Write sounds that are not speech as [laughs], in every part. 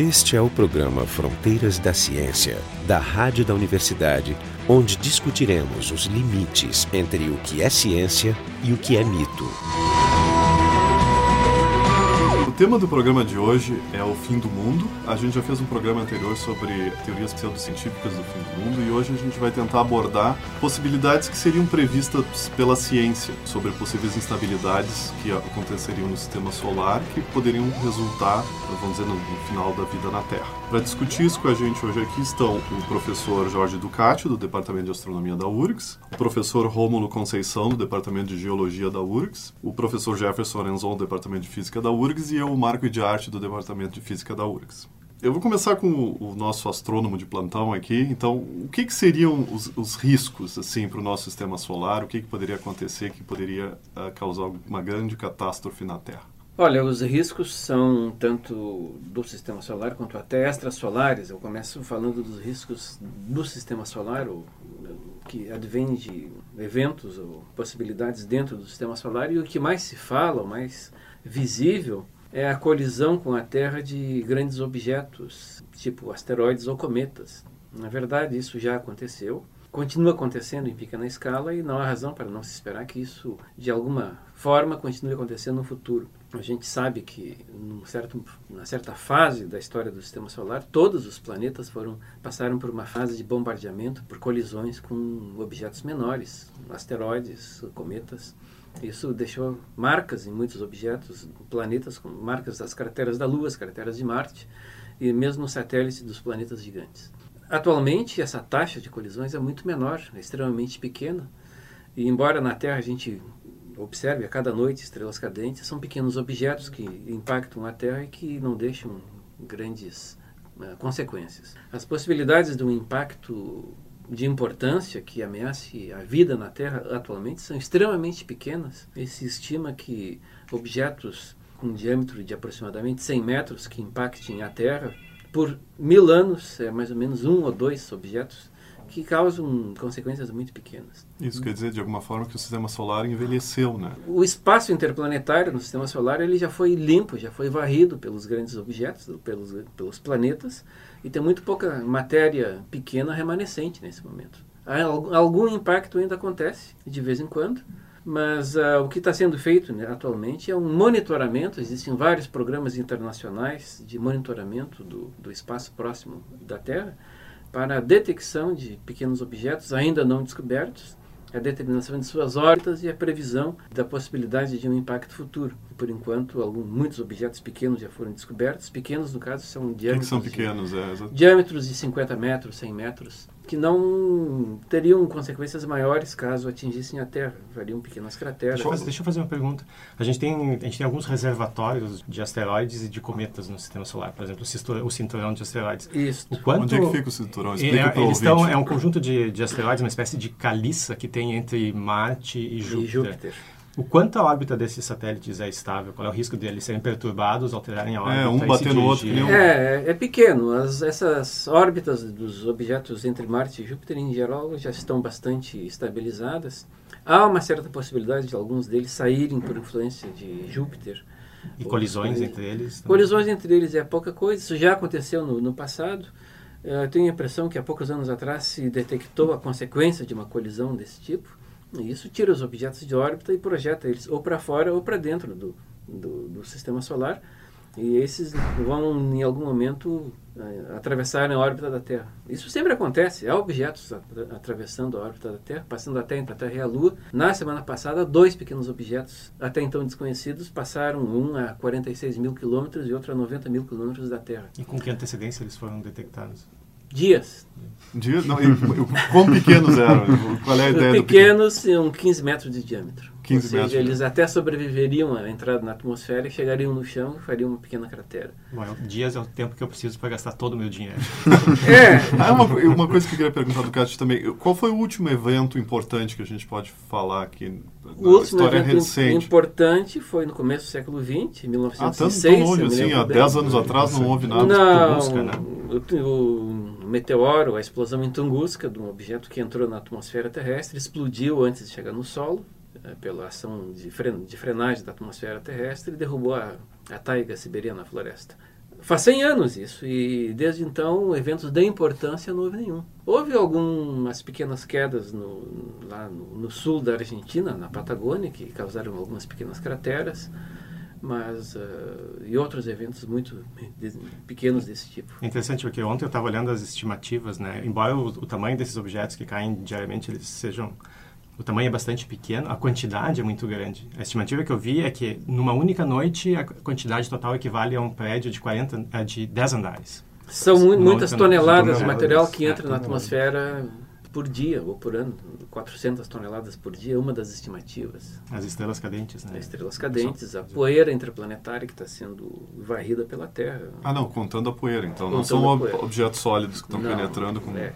Este é o programa Fronteiras da Ciência, da Rádio da Universidade, onde discutiremos os limites entre o que é ciência e o que é mito. Tema do programa de hoje é o fim do mundo. A gente já fez um programa anterior sobre teorias pseudocientíficas do fim do mundo e hoje a gente vai tentar abordar possibilidades que seriam previstas pela ciência sobre possíveis instabilidades que aconteceriam no sistema solar que poderiam resultar, vamos dizer, no final da vida na Terra. Para discutir isso com a gente hoje aqui estão o professor Jorge Ducati, do Departamento de Astronomia da URGS, o professor Rômulo Conceição, do Departamento de Geologia da URGS, o professor Jefferson Arenzon, do Departamento de Física da URGS e eu, Marco de Arte, do Departamento de Física da URGS. Eu vou começar com o, o nosso astrônomo de plantão aqui. Então, o que, que seriam os, os, riscos assim para o nosso sistema solar? O que, que poderia acontecer que poderia uh, causar uma grande catástrofe na Terra? Olha, os riscos são tanto do sistema solar quanto até extrasolares. Eu começo falando dos riscos do sistema solar, o, que advém de eventos ou possibilidades dentro do sistema solar, e o que mais se fala, o mais visível, é a colisão com a Terra de grandes objetos, tipo asteroides ou cometas. Na verdade, isso já aconteceu, continua acontecendo em pequena escala e não há razão para não se esperar que isso, de alguma forma, continue acontecendo no futuro. A gente sabe que, num certo, numa certa fase da história do Sistema Solar, todos os planetas foram passaram por uma fase de bombardeamento, por colisões com objetos menores, asteroides, cometas. Isso deixou marcas em muitos objetos, planetas, com marcas das crateras da Lua, as crateras de Marte, e mesmo satélites dos planetas gigantes. Atualmente, essa taxa de colisões é muito menor, é extremamente pequena. E embora na Terra a gente observe a cada noite estrelas cadentes, são pequenos objetos que impactam a Terra e que não deixam grandes uh, consequências. As possibilidades de um impacto de importância que ameace a vida na Terra atualmente são extremamente pequenas. Se estima que objetos com diâmetro de aproximadamente 100 metros que impactem a Terra por mil anos, é mais ou menos um ou dois objetos que causam consequências muito pequenas. Isso quer dizer, de alguma forma, que o sistema solar envelheceu, né? O espaço interplanetário no sistema solar ele já foi limpo, já foi varrido pelos grandes objetos, pelos, pelos planetas, e tem muito pouca matéria pequena remanescente nesse momento. Algum impacto ainda acontece, de vez em quando, mas uh, o que está sendo feito né, atualmente é um monitoramento. Existem vários programas internacionais de monitoramento do, do espaço próximo da Terra para a detecção de pequenos objetos ainda não descobertos a determinação de suas órbitas e a previsão da possibilidade de um impacto futuro. Por enquanto, alguns, muitos objetos pequenos já foram descobertos. Pequenos, no caso, são diâmetros. Que são pequenos, de, é, Diâmetros de 50 metros, 100 metros, que não teriam consequências maiores caso atingissem a Terra. Fariam pequenas crateras. Deixa eu, fazer, deixa eu fazer uma pergunta. A gente, tem, a gente tem alguns reservatórios de asteroides e de cometas no sistema solar. Por exemplo, o cinturão de asteroides. Isso. O quanto... Onde é que fica o cinturão? Explica é, eles estão, é um conjunto de, de asteroides, uma espécie de caliça que tem entre Marte e Júpiter. E Júpiter. O quanto a órbita desses satélites é estável? Qual é o risco de eles serem perturbados, alterarem a órbita? É, um bater no outro. É, é pequeno. As, essas órbitas dos objetos entre Marte e Júpiter, em geral, já estão bastante estabilizadas. Há uma certa possibilidade de alguns deles saírem por influência de Júpiter. E colisões entre eles? Também. Colisões entre eles é pouca coisa. Isso já aconteceu no, no passado. Eu tenho a impressão que há poucos anos atrás se detectou a consequência de uma colisão desse tipo. Isso tira os objetos de órbita e projeta eles ou para fora ou para dentro do, do, do, sistema solar. E esses vão, em algum momento, uh, atravessar a órbita da Terra. Isso sempre acontece. Há objetos atravessando a órbita da Terra, passando até entre a Terra e a Lua. Na semana passada, dois pequenos objetos, até então desconhecidos, passaram um a 46 mil quilômetros e outro a 90 mil quilômetros da Terra. E com que antecedência eles foram detectados? Dias. Dias? Não, quão pequenos [laughs] eram? Qual é a ideia Pequenos, são 15 metros de diâmetro. 15 Ou seja, metros. eles até sobreviveriam à entrada na atmosfera e chegariam no chão e fariam uma pequena cratera. Bom, dias é o tempo que eu preciso para gastar todo o meu dinheiro. [laughs] é. Ah, uma, uma coisa que eu queria perguntar do Cássio também. Qual foi o último evento importante que a gente pode falar aqui o último história evento recente? importante foi no começo do século XX, em 1906. Ah, tão longe assim, há 10 anos atrás não houve nada. Não, Tunguska, né? o, o meteoro, a explosão em Tunguska, de um objeto que entrou na atmosfera terrestre, explodiu antes de chegar no solo é, pela ação de, de, frenagem da atmosfera terrestre e derrubou a, a taiga siberiana, a floresta. Faz 100 anos isso, e desde então, eventos de importância não houve nenhum. Houve algumas pequenas quedas no, lá no, no, sul da Argentina, na Patagônia, que causaram algumas pequenas crateras, mas uh, e outros eventos muito de, pequenos desse tipo. É interessante porque ontem eu estava olhando as estimativas, né? Embora o, o tamanho desses objetos que caem diariamente eles sejam o tamanho é bastante pequeno, a quantidade é muito grande. A estimativa que eu vi é que numa única noite a quantidade total equivale a um prédio de 40 eh, de 10 andares. São muitas toneladas de material que entra é, na atmosfera por dia ou por ano, 400 toneladas por dia, uma das estimativas. As estrelas cadentes, né? As estrelas cadentes, a poeira interplanetária que está sendo varrida pela Terra. Ah, não, contando a poeira, então contando não são objetos sólidos que estão penetrando com... É.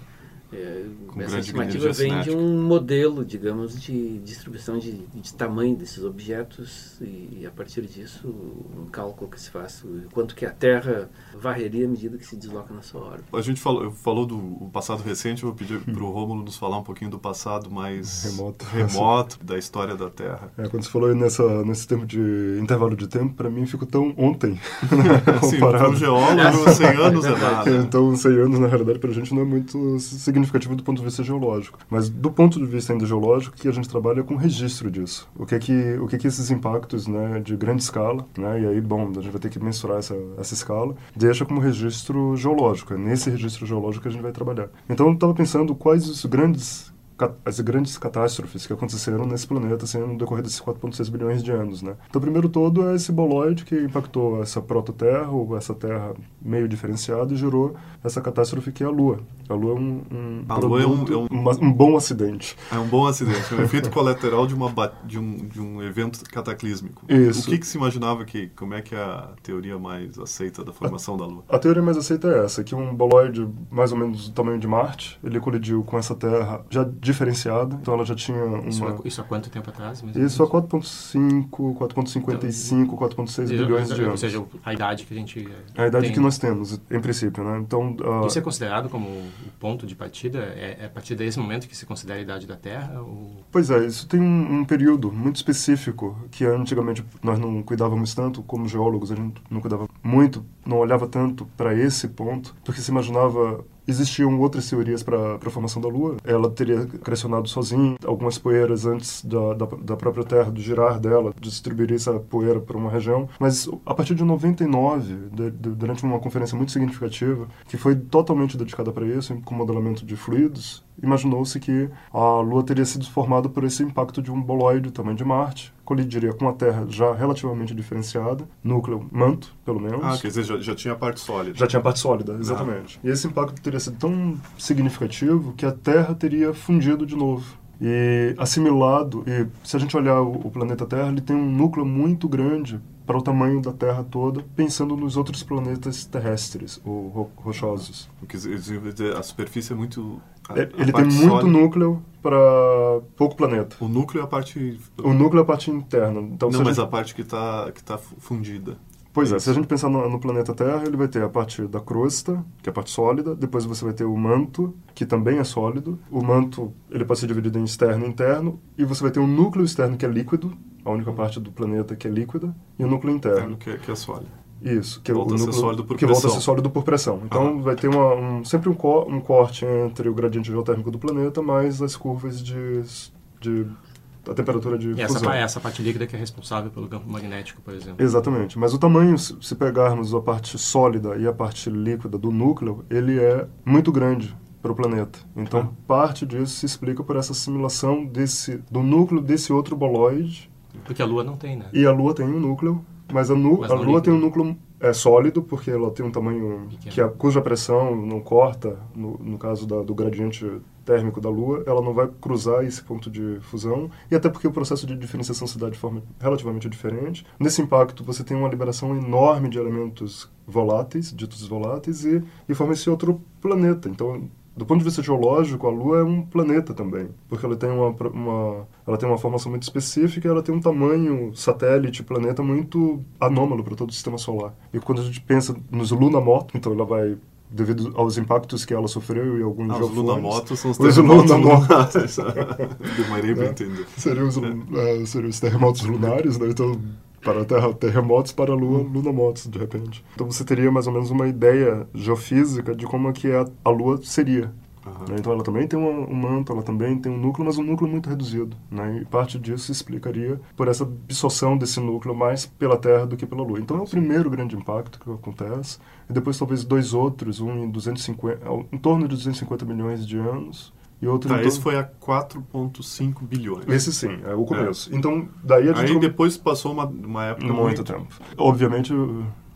É, essa estimativa vem de um modelo, digamos, de distribuição de, de tamanho desses objetos e, e, a partir disso um cálculo que se faz quanto que a Terra varreria à medida que se desloca na sua órbita. A gente falou, falou do passado recente, eu vou pedir para o Rômulo nos falar um pouquinho do passado mais remoto, remoto da história da Terra. É, quando você falou nessa, nesse tempo de intervalo de tempo, para mim ficou tão ontem. [laughs] Sim, para um geólogo, 100 anos [laughs] é nada. Então, 100 anos, na realidade, para a gente não é muito significativo significativo do ponto de vista geológico. Mas do ponto de vista ainda geológico, que a gente trabalha com registro disso. O que é que, o que, é que esses impactos né, de grande escala, né, e aí, bom, a gente vai ter que mensurar essa, essa escala, deixa como registro geológico. É nesse registro geológico que a gente vai trabalhar. Então, eu estava pensando quais os grandes as grandes catástrofes que aconteceram nesse planeta assim, no decorrer desses 4,6 bilhões de anos. Né? Então, primeiro todo é esse boloide que impactou essa prototerra, ou essa terra meio diferenciada, e gerou essa catástrofe que é a Lua. A Lua é um, um, a Lua é um, é um, um, bom acidente. É um bom acidente, é um efeito colateral de, uma, de, um, de um evento cataclísmico. Isso. O que, que se imaginava que, como é que é a teoria mais aceita da formação a, da Lua? A teoria mais aceita é essa, que um boloide mais ou menos do tamanho de Marte, ele colidiu com essa terra já diferenciada, então ela já tinha uma... Isso, há, isso há quanto tempo atrás? Isso há 4.5, 4.55, então, 4.6 bilhões de anos. Ou seja, a idade que a gente A idade tem. que nós temos, em princípio, né? Então... Uh, isso é considerado como o ponto de partida? É, é, a partir desse momento que se considera a idade da Terra? Ou... Pois é, isso tem um, um período muito específico que antigamente nós não cuidávamos tanto, como geólogos, a gente não cuidava muito, não olhava tanto para esse ponto, porque se imaginava Existiam outras teorias para a formação da Lua. Ela teria crescionado sozinha, algumas poeiras antes da, da, da, própria Terra, do girar dela, distribuiria essa poeira para uma região. Mas a partir de 99, de, de, durante uma conferência muito significativa, que foi totalmente dedicada para isso, com modelamento de fluidos, imaginou-se que a Lua teria sido formada por esse impacto de um boloide do tamanho de Marte, colidiria com a Terra já relativamente diferenciada, núcleo manto, pelo menos. Ah, quer dizer, já, já tinha a parte sólida. Já tinha a parte sólida, exatamente. Ah. E esse impacto teria sido tão significativo que a Terra teria fundido de novo e assimilado. E se a gente olhar o, planeta Terra, ele tem um núcleo muito grande para o tamanho da Terra toda, pensando nos outros planetas terrestres ou ro rochosos. A superfície é muito a, ele tem muito sólida. núcleo para pouco planeta. O núcleo é a parte. O núcleo é a parte interna. Então, Não, mas a, gente... a parte que está que tá fundida. Pois é, se a gente pensar no, no, planeta Terra, ele vai ter a parte da crosta, que é a parte sólida, depois você vai ter o manto, que também é sólido. O manto, ele pode ser dividido em externo e interno, e você vai ter um núcleo externo que é líquido, a única parte do planeta que é líquida, e o núcleo interno. Que, é, que é sólido. Isso, que volta o núcleo, a ser sólido por que pressão. volta a ser sólido por pressão. Então vai ter uma, um, sempre um, co um corte entre o gradiente geotérmico do planeta mais as curvas de, de a temperatura de e fusão. Essa, essa parte líquida que é responsável pelo campo magnético, por exemplo. Exatamente. Mas o tamanho, se pegarmos a parte sólida e a parte líquida do núcleo, ele é muito grande para o planeta. Então, ah. parte disso se explica por essa assimilação desse, do núcleo desse outro boloide. Porque a Lua não tem, né? E a Lua tem um núcleo mas a, nu, mas a Lua líquido. tem um núcleo é sólido, porque ela tem um tamanho que a, cuja pressão não corta, no, no caso da, do gradiente térmico da Lua, ela não vai cruzar esse ponto de fusão, e até porque o processo de diferenciação se dá de forma relativamente diferente. Nesse impacto, você tem uma liberação enorme de elementos voláteis, ditos voláteis, e, e forma esse outro planeta. Então, do ponto de vista geológico, a Lua é um planeta também, porque ela tem uma, uma, ela tem uma formação muito específica ela tem um tamanho satélite, planeta muito anômalo para todo o sistema solar. E quando a gente pensa nos lunamotos, então ela vai devido aos impactos que ela sofreu e alguns ah, Os lunamotos são os terremotos lunares. Demorei para entender. Seriam os, é. seriam os terremotos lunares, né? Então para a Terra, terremotos para a Lua, lunamotos, de repente. Então você teria mais ou menos uma ideia geofísica de como é que a, a Lua seria. Uhum. Então ela também tem um, um, manto, ela também tem um núcleo, mas um núcleo muito reduzido. Né? E parte disso se explicaria por essa absorção desse núcleo mais pela Terra do que pela Lua. Então é o primeiro grande impacto que acontece. E depois talvez dois outros, um em 250, em torno de 250 milhões de anos, e outro tá, esse foi a 4,5 bilhões. Esse sim, é o começo. É. Então, daí a gente... Aí depois passou uma, uma época muito... muito tempo. Obviamente,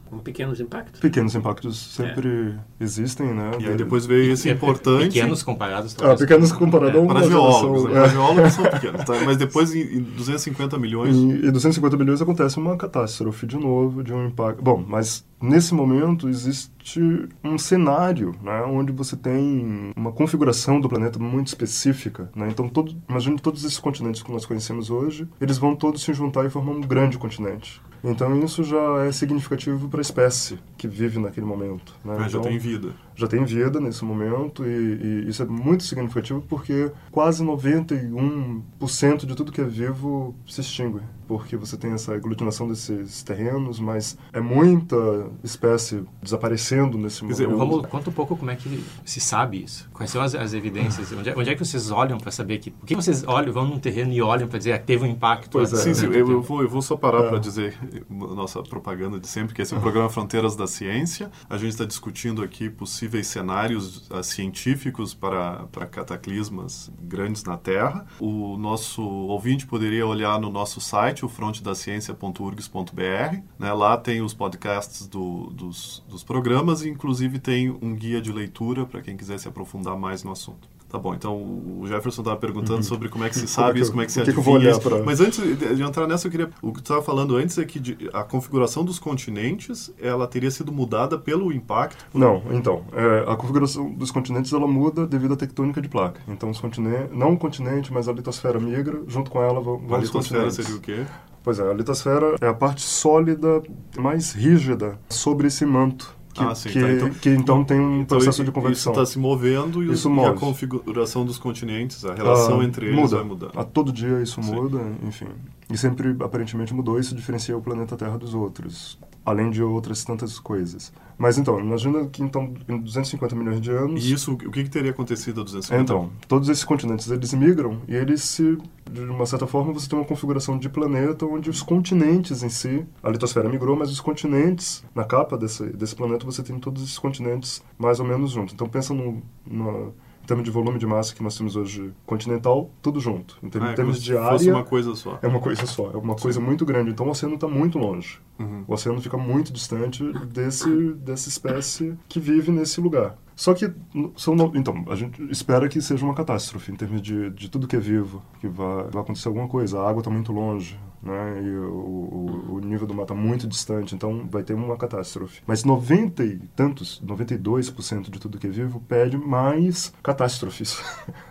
com pequenos impactos. Pequenos impactos sempre é. existem, né? E aí depois veio esse importante... Pequenos comparados... Ah, pequenos comparados é. Para geólogos, né? Para geólogos são [laughs] pequenos, tá? Mas depois em 250 milhões... E, e 250 milhões acontece uma catástrofe de novo, de um impacto... Bom, mas nesse momento existe um cenário, né? Onde você tem uma configuração do planeta muito específica, né? Então, todo, imagine todos esses continentes que nós conhecemos hoje, eles vão todos se juntar e formar um grande continente. Então isso já é significativo para a espécie que vive naquele momento. Né? Então, já tem vida. Já tem vida nesse momento e, e isso é muito significativo porque quase 91% de tudo que é vivo se extingue porque você tem essa aglutinação desses terrenos, mas é muita espécie desaparecendo nesse momento. Quer dizer, vamos, conta um pouco como é que se sabe isso. Quais são as, as evidências? Onde é, onde é, que vocês olham para saber que... Por que vocês olham, vão num terreno e olham para dizer que ah, teve um impacto? Pois é. Sim, sim, eu, eu, vou, eu vou só parar é. para dizer nossa propaganda de sempre, que esse é o programa Fronteiras da Ciência. A gente está discutindo aqui possíveis cenários uh, científicos para, para cataclismas grandes na Terra. O nosso ouvinte poderia olhar no nosso site site, o frontedaciencia.urgs.br. Né? Lá tem os podcasts do, dos, dos programas e, inclusive, tem um guia de leitura para quem quiser se aprofundar mais no assunto. Tá bom, então o Jefferson estava perguntando uhum. sobre como é que se sabe isso, como é que se que adivinha isso. Pra... Mas antes de entrar nessa, eu queria... O que tu estava falando antes é que a configuração dos continentes, ela teria sido mudada pelo impacto? Não, então, é, a configuração dos continentes, ela muda devido à tectônica de placa. Então, os continentes, não o continente, mas a litosfera migra, junto com ela vão, vão A litosfera seria o quê? Pois é, a litosfera é a parte sólida, mais rígida sobre esse manto que, ah, sim, que, tá, então, que, então, tem um então, processo de convecção. Isso está se movendo e, isso move. e a configuração dos continentes, a relação ah, entre eles muda. vai mudar. A todo dia isso sim. muda, enfim. E sempre, aparentemente, mudou. Isso diferencia o planeta Terra dos outros, além de outras tantas coisas. Mas então, imagina que então, em 250 milhões de anos... E isso, o que, que teria acontecido há 250 Então, todos esses continentes, eles migram e eles se... De uma certa forma, você tem uma configuração de planeta onde os continentes em si... A litosfera migrou, mas os continentes, na capa desse, desse planeta, você tem todos esses continentes mais ou menos juntos. Então, pensa no, numa termos de volume de massa que nós temos hoje continental, tudo junto. Em termos, ah, é, termos de área. Fosse uma coisa só. É uma coisa só. É uma Sim. coisa muito grande. Então o oceano está muito longe. Uhum. O oceano fica muito distante desse, dessa espécie que vive nesse lugar. Só que, são, então, a gente espera que seja uma catástrofe em termos de, de tudo que é vivo, que vai, vai acontecer alguma coisa. A água está muito longe, né? E o, o, o, nível do mar está muito distante, então vai ter uma catástrofe. Mas 90 e tantos, 92% de tudo que é vivo pede mais catástrofes.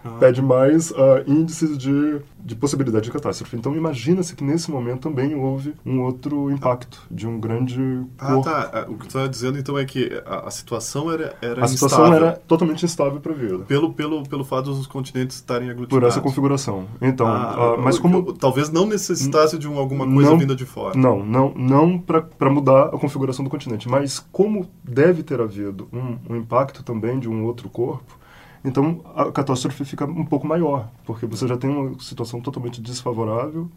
Ah. [laughs] pede mais uh, índices de, de possibilidade de catástrofe. Então imagina-se que nesse momento também houve um outro impacto de um grande Ah, corpo. tá. É, o que tu está dizendo então é que a, a situação era, era A situação instável. era totalmente instável para a vida. Pelo, pelo, pelo fato dos continentes estarem aglutinados. Por essa configuração. Então, ah, uh, mas como... Talvez não necessitasse de um, alguma coisa não, vinda de fora. Não, não, não para mudar a configuração do continente, mas como deve ter havido um, um impacto também de um outro corpo, então a catástrofe fica um pouco maior, porque você já tem uma situação totalmente desfavorável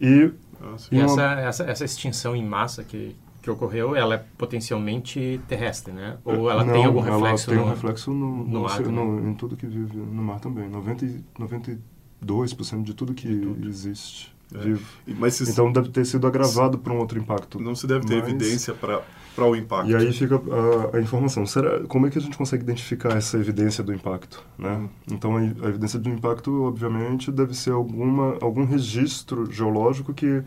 e... Ah, e essa, essa, essa extinção em massa que, que ocorreu, ela é potencialmente terrestre, né? Ou ela não, tem algum reflexo ela tem no, um reflexo no, no, no mar, no, em tudo que vive no mar também. 90, 92% de tudo que tudo. existe é. Mas então deve ter sido agravado por um outro impacto. Não se deve ter mas... evidência para para o impacto. E aí fica a, a, informação. Será, como é que a gente consegue identificar essa evidência do impacto? Né? Uhum. Então, a, a, evidência do impacto, obviamente, deve ser alguma, algum registro geológico que,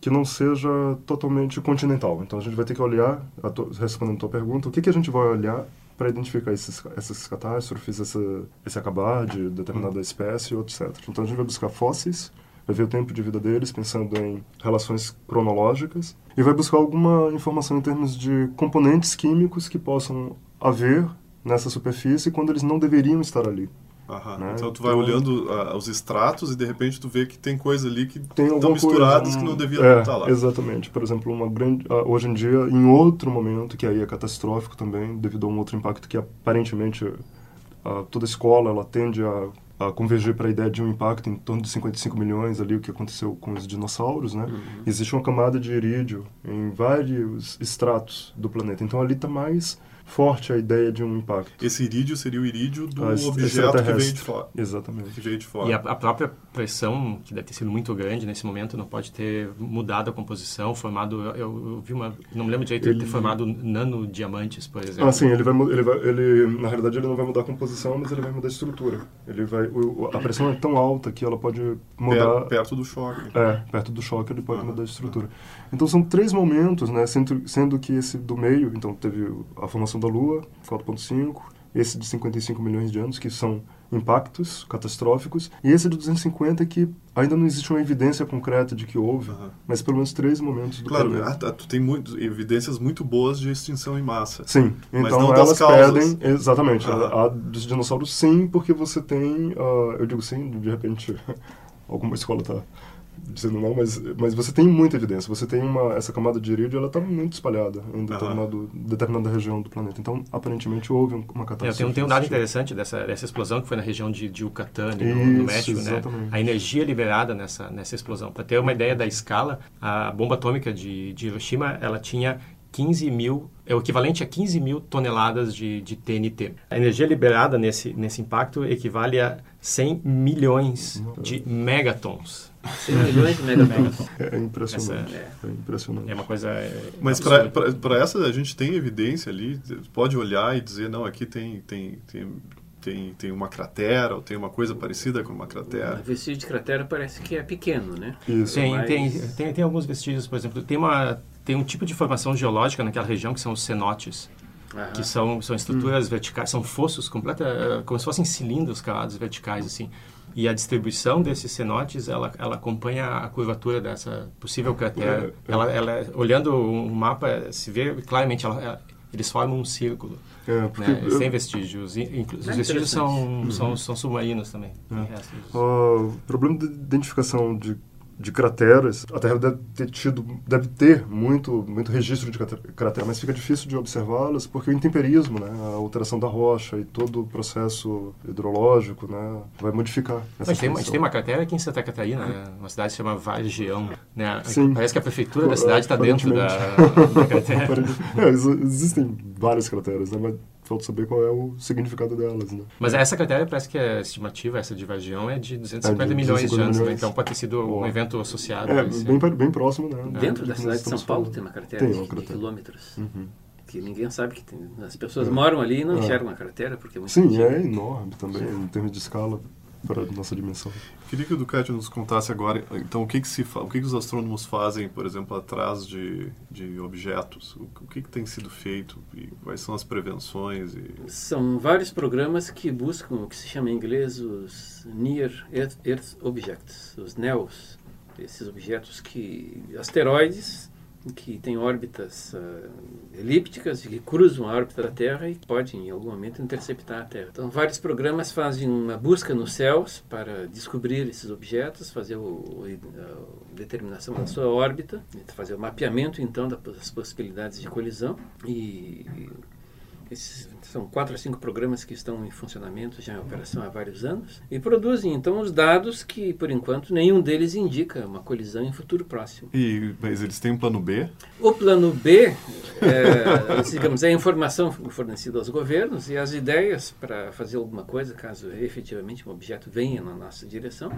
que não seja totalmente continental. Então, a gente vai ter que olhar, a to, respondendo a tua pergunta, o que, que a gente vai olhar para identificar esses, essas catástrofes, essa, esse acabar de determinada uhum. espécie, etc. Então, a gente vai buscar fósseis, vai ver o tempo de vida deles, pensando em relações cronológicas, e vai buscar alguma informação em termos de componentes químicos que possam haver nessa superfície quando eles não deveriam estar ali. Né? Então tu vai então, olhando uh, os extratos e de repente tu vê que tem coisa ali que estão misturadas coisa, um, que não devia é, estar lá. Exatamente. Por exemplo, uma grande uh, hoje em dia, em outro momento que aí é catastrófico também, devido a um outro impacto que aparentemente toda escola ela tende a a convergir para a ideia de um impacto em torno de 55 milhões ali, o que aconteceu com os dinossauros, né? Uhum. Existe uma camada de irídio em vários estratos do planeta. Então ali está mais forte a ideia de um impacto. Esse irídio seria o irídio do objeto que veio de fora. Exatamente. Que veio de fora. E a, a, própria pressão, que deve ter sido muito grande nesse momento, não pode ter mudado a composição, formado... Eu, eu vi uma... Não me lembro direito ele ter formado nanodiamantes, por exemplo. Ah, sim. Ele vai, ele vai... Ele, na realidade, ele não vai mudar a composição, mas ele vai mudar a estrutura. Ele vai... O, a pressão é tão alta que ela pode mudar... Perto do choque. É, perto do choque ele pode ah, mudar a estrutura. Então, são três momentos, né? Sendo, sendo que esse do meio, então, teve a formação da Lua, 4.5, esse de 55 milhões de anos, que são impactos catastróficos, e esse de 250 que ainda não existe uma evidência concreta de que houve, uhum. mas pelo menos três momentos do Claro, ah, tá, tu tem muito, evidências muito boas de extinção em massa. Sim, então elas pedem, exatamente, uhum. a, a, dos dinossauros sim, porque você tem, uh, eu digo sim, de repente [laughs] alguma escola está dizendo não, mas, mas você tem muita evidência. Você tem uma essa camada de irídio, ela está muito espalhada em determinado, uhum. determinada região do planeta. Então, aparentemente houve uma catástrofe. É, tem, tem um dado interessante dessa, dessa explosão que foi na região de, de Yucatán, no, no, México, né? A energia liberada nessa nessa explosão. Para ter uma ideia da escala, a bomba atômica de, de Hiroshima, ela tinha 15 mil, é o equivalente a 15 mil toneladas de, de TNT. A energia liberada nesse, nesse impacto equivale a 100 milhões de megatons. 100 milhões de megatons. É impressionante. Essa, é, é, impressionante. É uma coisa. É, Mas para essa a gente tem evidência ali, pode olhar e dizer, não, aqui tem, tem, tem tem, tem uma cratera ou tem uma coisa parecida com uma cratera. O vestígio de cratera parece que é pequeno, né? Isso. Tem, Mas... tem, tem, tem, alguns vestígios, por exemplo, tem, uma, tem um tipo de formação geológica naquela região que são os cenotes. Uhum. que são, são estruturas hum. verticais, são fossos completa, como se fossem cilindros cavados verticais assim. E a distribuição desses cenotes, ela, ela acompanha a curvatura dessa possível cratera. É, é. Ela, ela, olhando o mapa, se vê claramente, ela, ela, eles formam um círculo. É, porque né? eu... Sem vestígios. Os é vestígios são, uhum. são, são submarinos também. É. O problema de identificação de de crateras. A Terra deve ter tido, deve ter muito, muito registro de cratera, mas fica difícil de observá-las porque o intemperismo, né, a alteração da rocha e todo o processo hidrológico, né, vai modificar. Mas tem, a gente tem uma cratera aqui em Santa Catarina, né, uma cidade que se chama Vargeão, né? Sim. Parece que a prefeitura da cidade está dentro da, da cratera. [laughs] é, existem várias crateras, né, mas falta saber qual é o significado delas, né? Mas essa cratera parece que é estimativa, essa de Vargião, é de 250 é de milhões de anos, né? então pode ter sido Boa. um evento associado. É, bem, bem próximo, né? Dentro é. da cidade de São Paulo falando. tem uma cratera, tem uma cratera. de quilômetros. Uhum. Que ninguém sabe que tem. As pessoas é. moram ali e não é. enxergam a cratera, porque é muito Sim, é enorme também, em termos de escala para a nossa dimensão. Queria que o Ducati nos contasse agora, então, o que que, se o que que os astrônomos fazem, por exemplo, atrás de, de objetos? O, o que, que tem sido feito e quais são as prevenções? E... São vários programas que buscam o que se chama em inglês os Near Earth, Earth Objects, os NEOs, esses objetos que asteroides que têm órbitas uh, elípticas que cruzam a órbita da Terra e podem, em algum momento, interceptar a Terra. Então, vários programas fazem uma busca nos céus para descobrir esses objetos, fazer o, a determinação da sua órbita, fazer o mapeamento, então, das possibilidades de colisão e esses são quatro a cinco programas que estão em funcionamento, já em operação há vários anos, e produzem então os dados que, por enquanto, nenhum deles indica uma colisão em futuro próximo. E, mas eles têm um plano B? O plano B, é, [laughs] digamos, é a informação fornecida aos governos e as ideias para fazer alguma coisa, caso efetivamente um objeto venha na nossa direção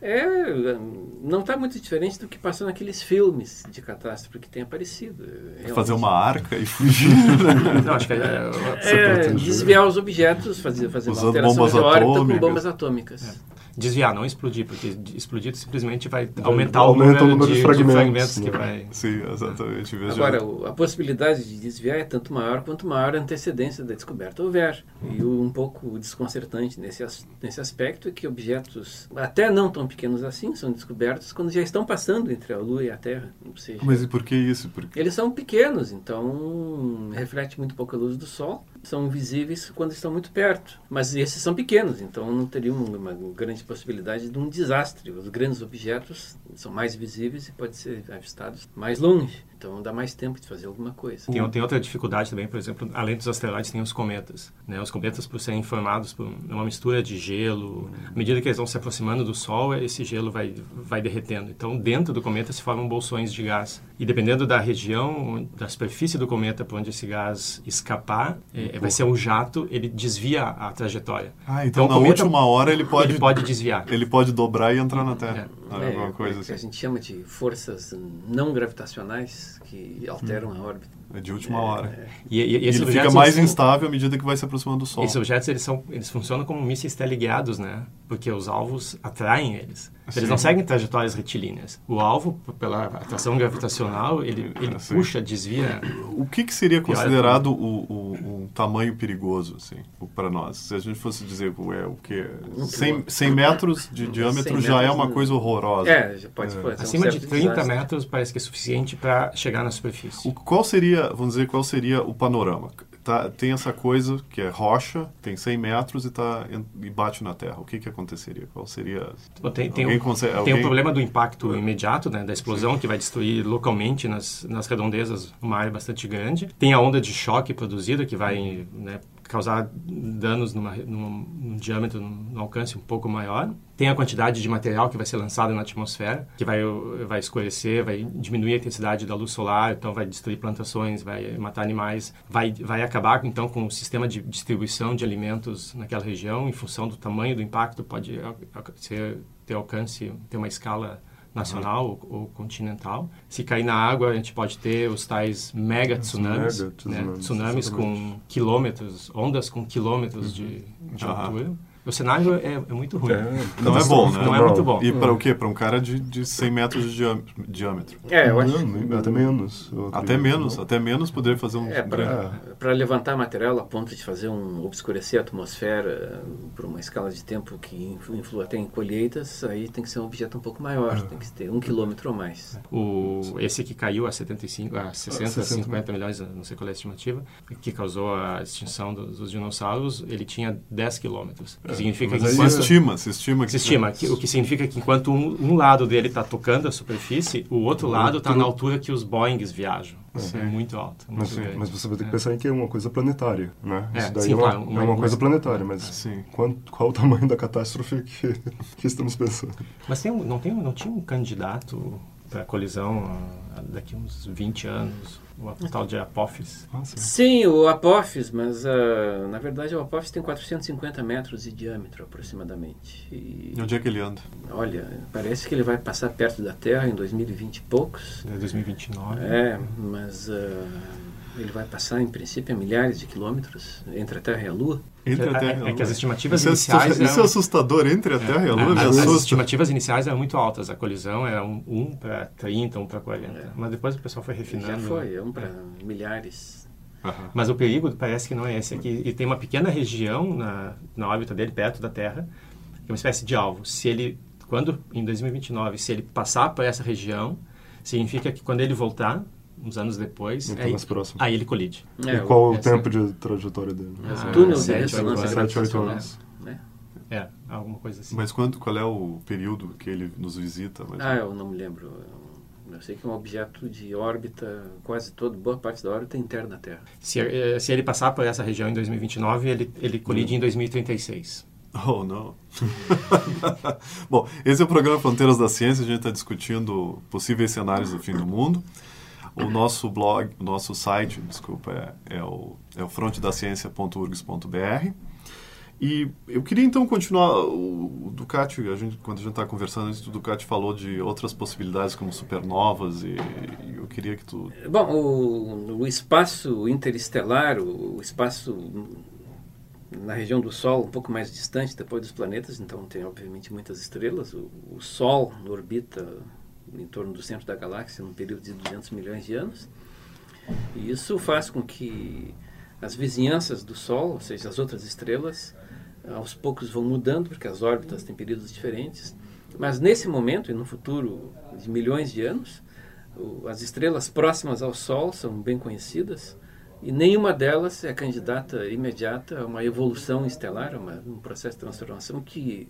é, não está muito diferente do que passou naqueles filmes de catástrofe que tem aparecido. Realmente. Fazer uma arca e fugir. [laughs] não, acho que é, é, é desviar os objetos, fazer, fazer uma alteração de órbita com bombas atômicas. É desviar, não explodir, porque explodir simplesmente vai aumentar o número, o número de, de, fragmentos, de fragmentos que vai... Sim, exatamente. Agora, a possibilidade de desviar é tanto maior quanto maior a antecedência da descoberta houver. E o um pouco desconcertante nesse, nesse aspecto é que objetos, até não tão pequenos assim, são descobertos quando já estão passando entre a Lua e a Terra. Seja, Mas e por que isso? Porque... Eles são pequenos, então reflete muito pouca luz do Sol são visíveis quando estão muito perto. Mas esses são pequenos, então não teria uma grande possibilidade de um desastre. Os grandes objetos são mais visíveis e podem ser avistados mais longe. Então dá mais tempo de fazer alguma coisa. Tem, tem outra dificuldade também, por exemplo, além dos asteroides, tem os cometas. Né? Os cometas, por serem formados por uma mistura de gelo, à medida que eles vão se aproximando do Sol, esse gelo vai, vai derretendo. Então, dentro do cometa se formam bolsões de gás. E dependendo da região, da superfície do cometa por onde esse gás escapar, é, vai ser um jato, ele desvia a trajetória. Ah, então, então na cometa, última hora ele pode, ele pode desviar. Ele pode dobrar e entrar na Terra. É. É, alguma coisa assim. A gente chama de forças não gravitacionais que alteram hum. a órbita. É de última hora. É. E, e, e ele fica mais instável à medida que vai se aproximando do Sol. Esses objetos eles são, eles funcionam como mísseis teleguiados, né? Porque os alvos atraem eles. Sim. Eles não seguem trajetórias retilíneas. O alvo, pela atração gravitacional, ele, ele puxa, desvia. O que, que seria considerado o, o, um tamanho perigoso, assim, para nós? Se a gente fosse dizer é, o que 100, 100 metros de diâmetro já é uma coisa horrorosa. É, já pode é. Acima um de 30 desastre. metros parece que é suficiente para chegar na superfície. O, qual seria, vamos dizer, qual seria o panorama? Tá, tem essa coisa que é rocha, tem 100 metros e, tá, e bate na Terra. O que, que aconteceria? Qual seria... Tem, tem, o, consegue, tem alguém... o problema do impacto imediato, né, da explosão, Sim. que vai destruir localmente nas, nas redondezas uma área bastante grande. Tem a onda de choque produzida, que vai né, causar danos numa, num, num diâmetro, num alcance um pouco maior. Tem a quantidade de material que vai ser lançado na atmosfera, que vai, vai escurecer, vai diminuir a intensidade da luz solar, então vai destruir plantações, vai matar animais, vai, vai acabar então com o sistema de distribuição de alimentos naquela região, em função do tamanho do impacto, pode ser, ter alcance, ter uma escala nacional uhum. ou, continental. Se cair na água, a gente pode ter os tais mega tsunamis, mega né? tsunamis com quilômetros, ondas com quilômetros de, de altura. O cenário é, é muito ruim. É, não é bom, né? Não é muito bom. E para o quê? Para um cara de, de 100 metros de diâmetro. É, eu acho. Não, até menos. Até menos, até menos poderia fazer um. É, para levantar material a ponto de fazer um obscurecer a atmosfera por uma escala de tempo que influi até em colheitas, aí tem que ser um objeto um pouco maior, tem que ter um quilômetro ou mais. O, esse que caiu a 75, a 60, 60 50 milhões, não sei qual é a estimativa, que causou a extinção dos, dos dinossauros, ele tinha 10 quilômetros. É significa que enquanto, se estima, se estima que se estima, que, o que significa que enquanto um, um lado dele está tocando a superfície, o outro lado está na altura que os Boeings viajam. É muito alto. Muito mas, mas, você vai ter que é. pensar em que é uma coisa planetária, né? É, Isso daí sim, é, uma, claro, uma, é uma coisa planetária, mas sim. Quanto, qual o tamanho da catástrofe que, [laughs] que estamos pensando? Mas tem, não, tem, não tinha um candidato para colisão uh, daqui uns 20 anos? O tal de Apophis. Sim. sim. o Apophis, mas uh, na verdade o Apophis tem 450 metros de diâmetro aproximadamente. E onde é que ele anda? Olha, parece que ele vai passar perto da Terra em 2020 e poucos. É 2029. É, mas uh, ele vai passar em princípio a milhares de quilômetros entre a Terra e a Lua. Entre a Terra é, e a Lua. É que as estimativas isso iniciais. É, isso é assustador entre a Terra é, e a Lua. É, as, as, estimativas iniciais eram muito altas. A colisão era 1 um, um para 30, 1 um para 40. É. Mas depois o pessoal foi refinando. Já foi, 1 um para milhares. Uhum. Mas o perigo parece que não é esse aqui. E tem uma pequena região na, na órbita dele, perto da Terra, que é uma espécie de alvo. Se ele, quando em 2029, se ele passar por essa região, significa que quando ele voltar, uns anos depois, então, aí, mais próximo. aí ele colide. É, e qual o, é tempo de trajetória dele? Ah, túnel de ressonância 7, 8 anos. Né? É, alguma coisa assim. Mas quando, qual é o período que ele nos visita? ah, eu não me lembro. Eu sei que é um objeto de órbita, quase toda, boa parte da órbita interna da Terra. Se, eh, se ele passar por essa região em 2029, ele, ele colide hum. em 2036. Oh, não. [laughs] Bom, esse é o programa Fronteiras da Ciência. A gente está discutindo possíveis cenários do fim do mundo. O nosso blog, o nosso site, desculpa, é, é o, é o frontedaciencia.urgs.br. E eu queria então continuar. O Ducati, a gente, quando a gente está conversando antes, o Ducati falou de outras possibilidades como supernovas e, e eu queria que tu. Bom, o, o espaço interestelar, o, o espaço na região do Sol, um pouco mais distante depois dos planetas, então tem obviamente muitas estrelas. O, o Sol orbita em torno do centro da galáxia num período de 200 milhões de anos. E isso faz com que as vizinhanças do Sol, ou seja, as outras estrelas, aos poucos vão mudando, porque as órbitas têm períodos diferentes. Mas nesse momento, e no futuro de milhões de anos, as estrelas próximas ao Sol são bem conhecidas. E nenhuma delas é candidata imediata a uma evolução estelar, uma, um processo de transformação que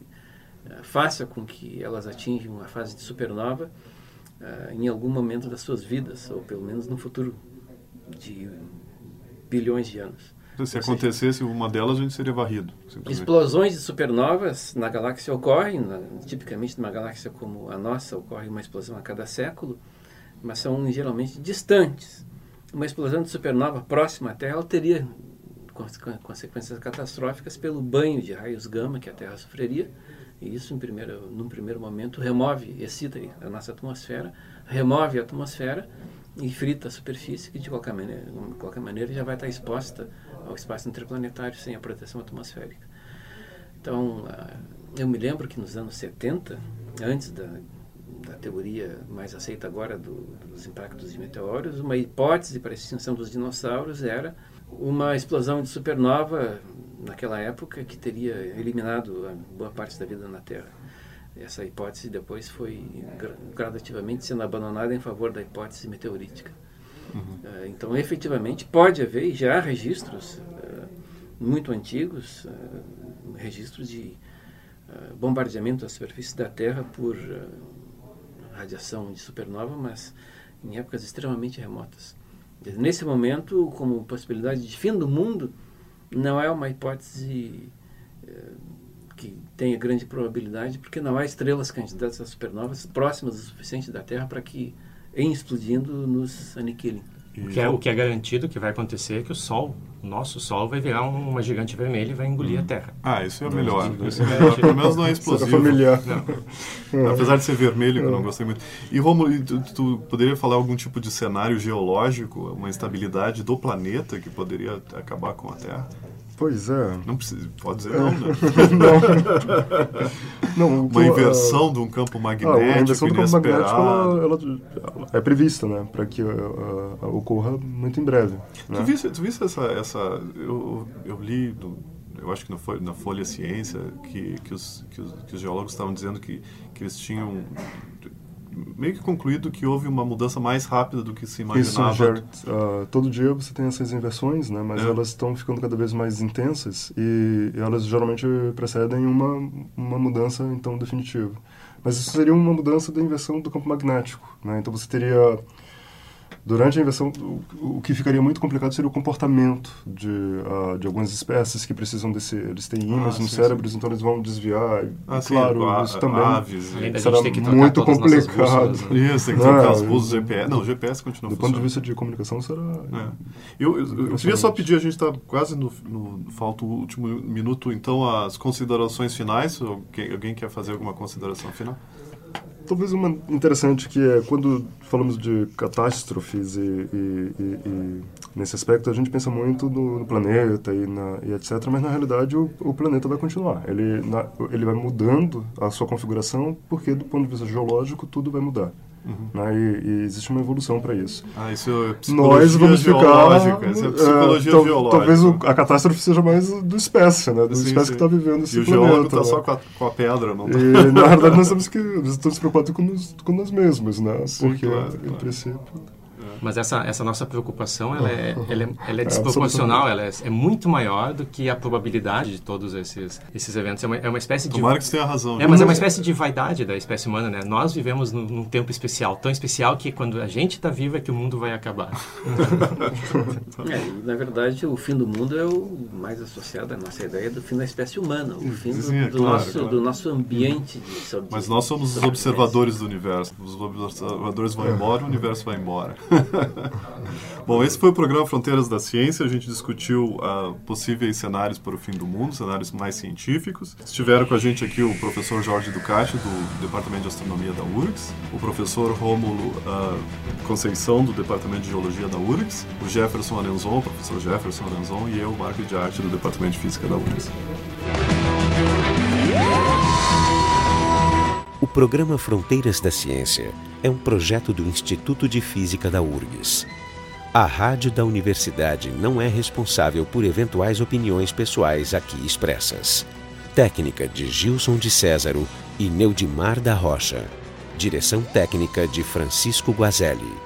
faça com que elas atinjam uma fase de supernova uh, em algum momento das suas vidas, ou pelo menos no futuro de bilhões de anos. Se acontecesse uma delas, a gente seria varrido. Explosões de supernovas na galáxia ocorrem, na, tipicamente numa galáxia como a nossa, ocorre uma explosão a cada século, mas são geralmente distantes. Uma explosão de supernova próxima à Terra teria consequências catastróficas pelo banho de raios gama que a Terra sofreria, e isso, em primeiro, num primeiro momento, remove, excita a nossa atmosfera, remove a atmosfera e frita a superfície, que de qualquer maneira, de qualquer maneira já vai estar exposta ao espaço interplanetário sem a proteção atmosférica. Então, ah, eu me lembro que nos anos 70, antes da, da teoria mais aceita agora do, dos impactos de meteoros, uma hipótese para a extinção dos dinossauros era uma explosão de supernova naquela época que teria eliminado boa parte da vida na Terra. Essa hipótese depois foi gradativamente sendo abandonada em favor da hipótese meteorítica. Uhum. Uh, então, efetivamente, pode haver, e já há registros uh, muito antigos, registros de bombardeamento da superfície da Terra por radiação de supernova, mas em épocas extremamente remotas. Nesse momento, como possibilidade de fim do mundo, não é uma hipótese que tenha grande probabilidade, porque não há estrelas candidatas a supernovas próximas o suficiente da Terra para que em explodindo nos aniquilem. O que, é, o que é garantido que vai acontecer é que o Sol, o nosso Sol, vai virar uma gigante vermelha e vai engolir hum. a Terra. Ah, isso é melhor. Isso é melhor. Pelo menos não é explosivo. familiar. Não. Apesar de ser vermelho, que eu não gostei muito. E, Romulo, tu, tu, poderia falar algum tipo de cenário geológico, uma instabilidade do planeta que poderia acabar com a Terra? Pois é. Não precisa, pode dizer não, né? [laughs] não. não Uma inversão uh, de um campo magnético ah, A inversão do campo magnético ela, ela, ela é prevista, né? Para que uh, uh, ocorra muito em breve. Né? Tu viste, tu viste essa... essa eu, eu li... Do, eu acho que na Folha, na Folha Ciência, que, que, os, que, os, que os geólogos estavam dizendo que, que eles tinham meio que concluído que houve uma mudança mais rápida do que se imaginava. Isso, Jared, uh, todo dia você tem essas inversões, né? Mas é. elas estão ficando cada vez mais intensas e elas geralmente precedem uma, uma mudança, então, definitiva. Mas isso seria uma mudança da inversão do campo magnético, né? Então você teria Durante a inversão, o, o, que ficaria muito complicado seria o comportamento de, uh, de algumas espécies que precisam desse. Eles têm ímãs ah, nos sim, cérebros, sim. então eles vão desviar. Ah, claro, sim, isso também aves, será muito complicado. Bússolas, né? Isso, tem que trocar as bússolas GPS. Não, o GPS continua Do ponto de vista de comunicação, será. É. Eu, eu, eu, queria só pedir, a gente está quase no, no. Falta o último minuto, então, as considerações finais. Alguém, alguém quer fazer alguma consideração final? Talvez uma interessante que é quando falamos de catástrofes e, e, e, e nesse aspecto a gente pensa muito no, no planeta e, na, etc. Mas na realidade o, o planeta vai continuar. Ele, na, ele vai mudando a sua configuração porque do ponto de vista geológico tudo vai mudar. Uhum. Né? E, e, existe uma evolução para isso. Ah, isso é psicologia Nós vamos ficar, isso é psicologia é, geológica. Talvez o, a catástrofe seja mais do espécie, né? Do sim, espécie sim. que está vivendo esse e planeta. E o geólogo está né? só com a, com a, pedra, não tá? E, na verdade, nós temos que estamos preocupados com nós, com nós mesmos, né? Sim, Porque, claro, em claro. princípio... Mas essa, essa nossa preocupação, ela é, [laughs] ela é, ela é, é desproporcional, ela é, é, muito maior do que a probabilidade de todos esses, esses eventos. É uma, é uma espécie de... Tomara que você tenha razão. É, mas é uma espécie de vaidade da espécie humana, né? Nós vivemos num, num tempo especial, tão especial que quando a gente está vivo é que o mundo vai acabar. [laughs] é, na verdade, o fim do mundo é o mais associado à nossa ideia do fim da espécie humana, o fim do, Sim, do claro, nosso, claro. do nosso ambiente. De, de, mas nós somos os observadores do universo. Os observadores vão embora, o universo vai embora. [laughs] [laughs] Bom, esse foi o programa Fronteiras da Ciência. A gente discutiu uh, possíveis cenários para o fim do mundo, cenários mais científicos. Estiveram com a gente aqui o professor Jorge Ducati, do Departamento de Astronomia da URGS, o professor Rômulo uh, Conceição, do Departamento de Geologia da URGS, o Jefferson Arenzon, professor Jefferson Arenzon, e eu, Marco de Arte, do Departamento de Física da URGS. Programa Fronteiras da Ciência é um projeto do Instituto de Física da URGS. A rádio da universidade não é responsável por eventuais opiniões pessoais aqui expressas. Técnica de Gilson de Césaro e Neudimar da Rocha. Direção técnica de Francisco Guazelli.